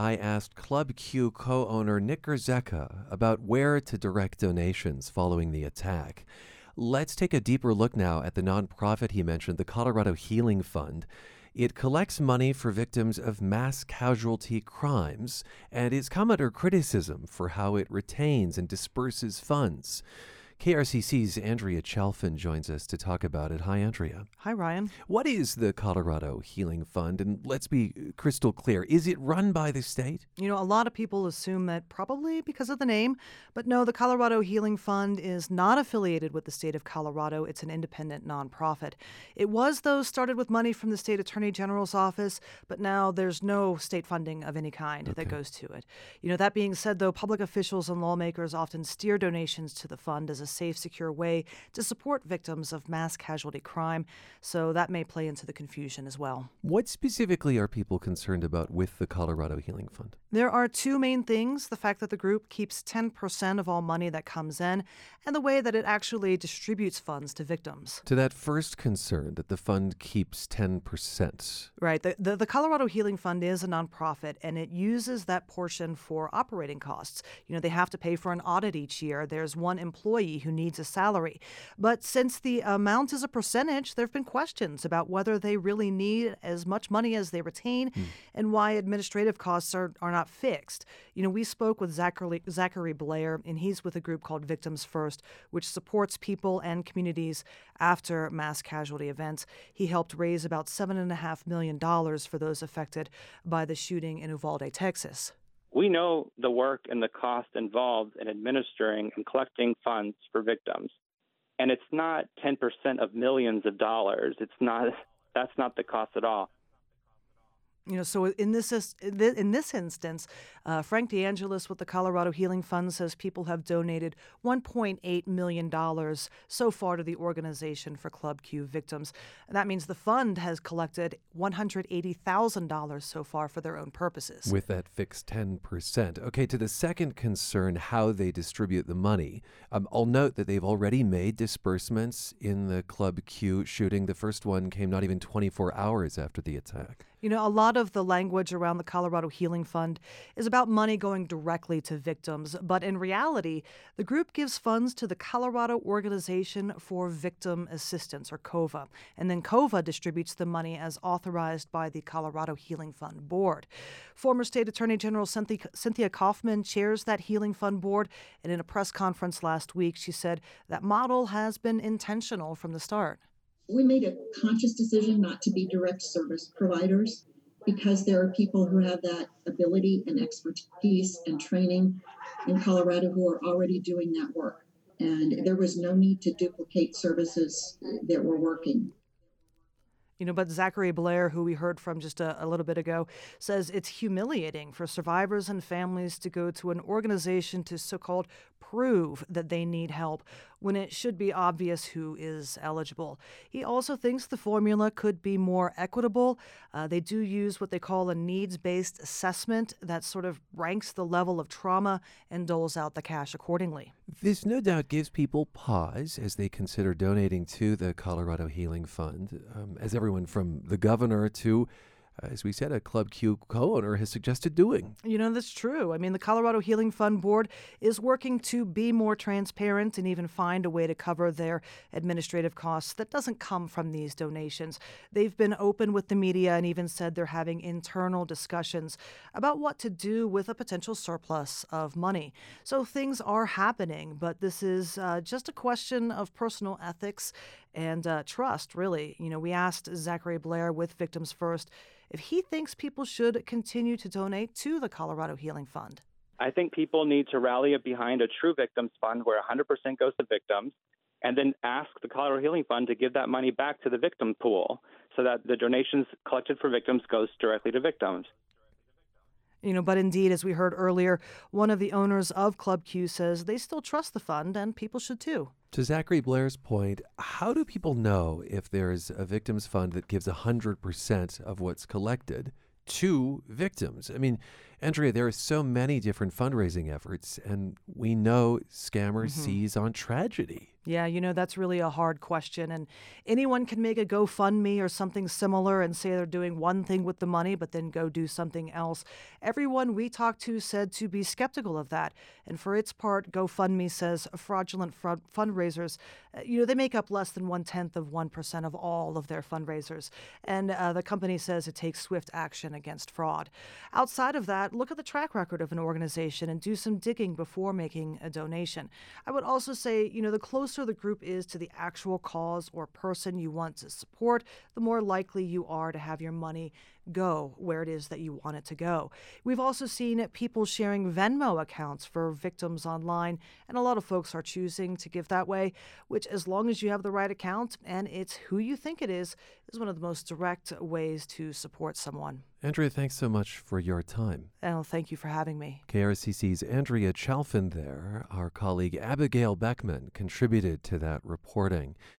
I asked Club Q co owner Nick Grzecka about where to direct donations following the attack. Let's take a deeper look now at the nonprofit he mentioned, the Colorado Healing Fund. It collects money for victims of mass casualty crimes and is come under criticism for how it retains and disperses funds. KRCC's Andrea Chalfin joins us to talk about it. Hi, Andrea. Hi, Ryan. What is the Colorado Healing Fund? And let's be crystal clear is it run by the state? You know, a lot of people assume that probably because of the name, but no, the Colorado Healing Fund is not affiliated with the state of Colorado. It's an independent nonprofit. It was, though, started with money from the state attorney general's office, but now there's no state funding of any kind okay. that goes to it. You know, that being said, though, public officials and lawmakers often steer donations to the fund as a safe, secure way to support victims of mass casualty crime. So that may play into the confusion as well. What specifically are people concerned about with the Colorado Healing Fund? There are two main things the fact that the group keeps 10% of all money that comes in, and the way that it actually distributes funds to victims. To that first concern, that the fund keeps 10%. Right. The, the, the Colorado Healing Fund is a nonprofit, and it uses that portion for operating costs. You know, they have to pay for an audit each year. There's one employee who needs a salary. But since the amount is a percentage, there have been questions about whether they really need as much money as they retain mm. and why administrative costs are, are not fixed. You know, we spoke with Zachary, Zachary Blair, and he's with a group called Victims First, which supports people and communities after mass casualty events. He helped raise about $7.5 million for those affected by the shooting in Uvalde, Texas. We know the work and the cost involved in administering and collecting funds for victims. And it's not 10% of millions of dollars. It's not that's not the cost at all. You know, so in this in this instance, uh, Frank DeAngelis with the Colorado Healing Fund says people have donated 1.8 million dollars so far to the organization for Club Q victims. And that means the fund has collected 180 thousand dollars so far for their own purposes. With that fixed 10 percent. Okay, to the second concern, how they distribute the money. Um, I'll note that they've already made disbursements in the Club Q shooting. The first one came not even 24 hours after the attack. You know, a lot of the language around the Colorado Healing Fund is about money going directly to victims, but in reality, the group gives funds to the Colorado Organization for Victim Assistance, or COVA, and then COVA distributes the money as authorized by the Colorado Healing Fund Board. Former State Attorney General Cynthia Coffman chairs that Healing Fund Board, and in a press conference last week, she said that model has been intentional from the start we made a conscious decision not to be direct service providers because there are people who have that ability and expertise and training in Colorado who are already doing that work. And there was no need to duplicate services that were working. You know, but Zachary Blair, who we heard from just a, a, little bit ago, says it's humiliating for survivors and families to go to an organization to so called prove that they need help when it should be obvious who is eligible. He also thinks the formula could be more equitable. Uh, they do use what they call a needs based assessment that sort of ranks the level of trauma and doles out the cash accordingly. This no doubt gives people pause as they consider donating to the Colorado Healing Fund, um, as everyone from the governor to as we said, a Club Q co owner has suggested doing. You know, that's true. I mean, the Colorado Healing Fund Board is working to be more transparent and even find a way to cover their administrative costs that doesn't come from these donations. They've been open with the media and even said they're having internal discussions about what to do with a potential surplus of money. So things are happening, but this is uh, just a question of personal ethics and uh, trust, really. You know, we asked Zachary Blair with Victims First if he thinks people should continue to donate to the Colorado Healing Fund. I think people need to rally behind a true victims fund where 100% goes to victims and then ask the Colorado Healing Fund to give that money back to the victim pool so that the donations collected for victims goes directly to victims. You know, but indeed, as we heard earlier, one of the owners of Club Q says they still trust the fund and people should too. To Zachary Blair's point, how do people know if there's a victims fund that gives 100% of what's collected to victims? I mean, Andrea, there are so many different fundraising efforts, and we know scammers mm-hmm. seize on tragedy. Yeah, you know, that's really a hard question. And anyone can make a GoFundMe or something similar and say they're doing one thing with the money, but then go do something else. Everyone we talked to said to be skeptical of that. And for its part, GoFundMe says fraudulent fr- fundraisers, uh, you know, they make up less than one tenth of 1% of all of their fundraisers. And uh, the company says it takes swift action against fraud. Outside of that, look at the track record of an organization and do some digging before making a donation. I would also say, you know, the closer the group is to the actual cause or person you want to support, the more likely you are to have your money go where it is that you want it to go. We've also seen people sharing Venmo accounts for victims online, and a lot of folks are choosing to give that way, which, as long as you have the right account and it's who you think it is, is one of the most direct ways to support someone. Andrea, thanks so much for your time. Oh, thank you for having me. KRCC's Andrea Chalfin there. Our colleague Abigail Beckman contributed to that reporting.